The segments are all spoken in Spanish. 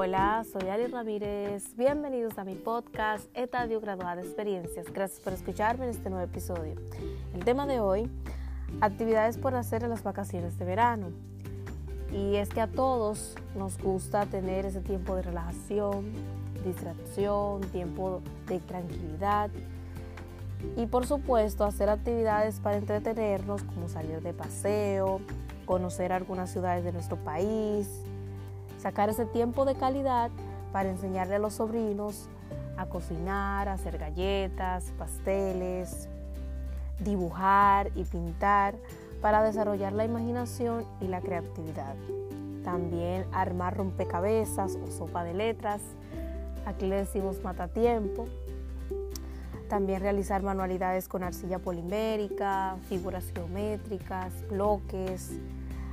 Hola, soy Ali Ramírez. Bienvenidos a mi podcast Etadio Graduada de Experiencias. Gracias por escucharme en este nuevo episodio. El tema de hoy, actividades por hacer en las vacaciones de verano. Y es que a todos nos gusta tener ese tiempo de relajación, distracción, tiempo de tranquilidad. Y por supuesto hacer actividades para entretenernos como salir de paseo, conocer algunas ciudades de nuestro país, sacar ese tiempo de calidad para enseñarle a los sobrinos a cocinar, a hacer galletas, pasteles, dibujar y pintar para desarrollar la imaginación y la creatividad. También armar rompecabezas o sopa de letras, aquí le decimos matatiempo. También realizar manualidades con arcilla polimérica, figuras geométricas, bloques,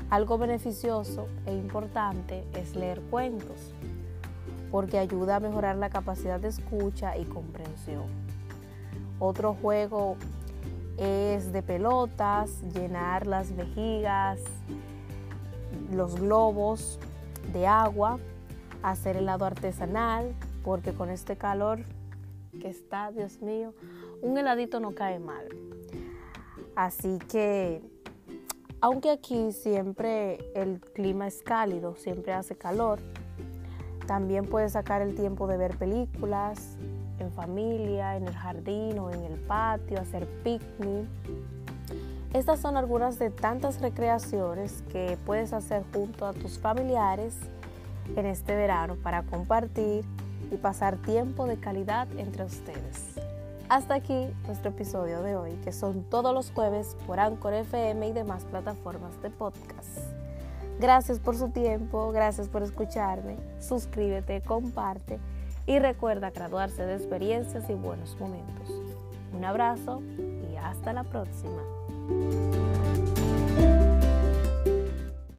algo beneficioso e importante es leer cuentos, porque ayuda a mejorar la capacidad de escucha y comprensión. Otro juego es de pelotas, llenar las vejigas, los globos de agua, hacer helado artesanal, porque con este calor que está, Dios mío, un heladito no cae mal. Así que aunque aquí siempre el clima es cálido, siempre hace calor, también puedes sacar el tiempo de ver películas en familia, en el jardín o en el patio, hacer picnic. Estas son algunas de tantas recreaciones que puedes hacer junto a tus familiares en este verano para compartir y pasar tiempo de calidad entre ustedes. Hasta aquí nuestro episodio de hoy, que son todos los jueves por Anchor FM y demás plataformas de podcast. Gracias por su tiempo, gracias por escucharme, suscríbete, comparte y recuerda graduarse de experiencias y buenos momentos. Un abrazo y hasta la próxima.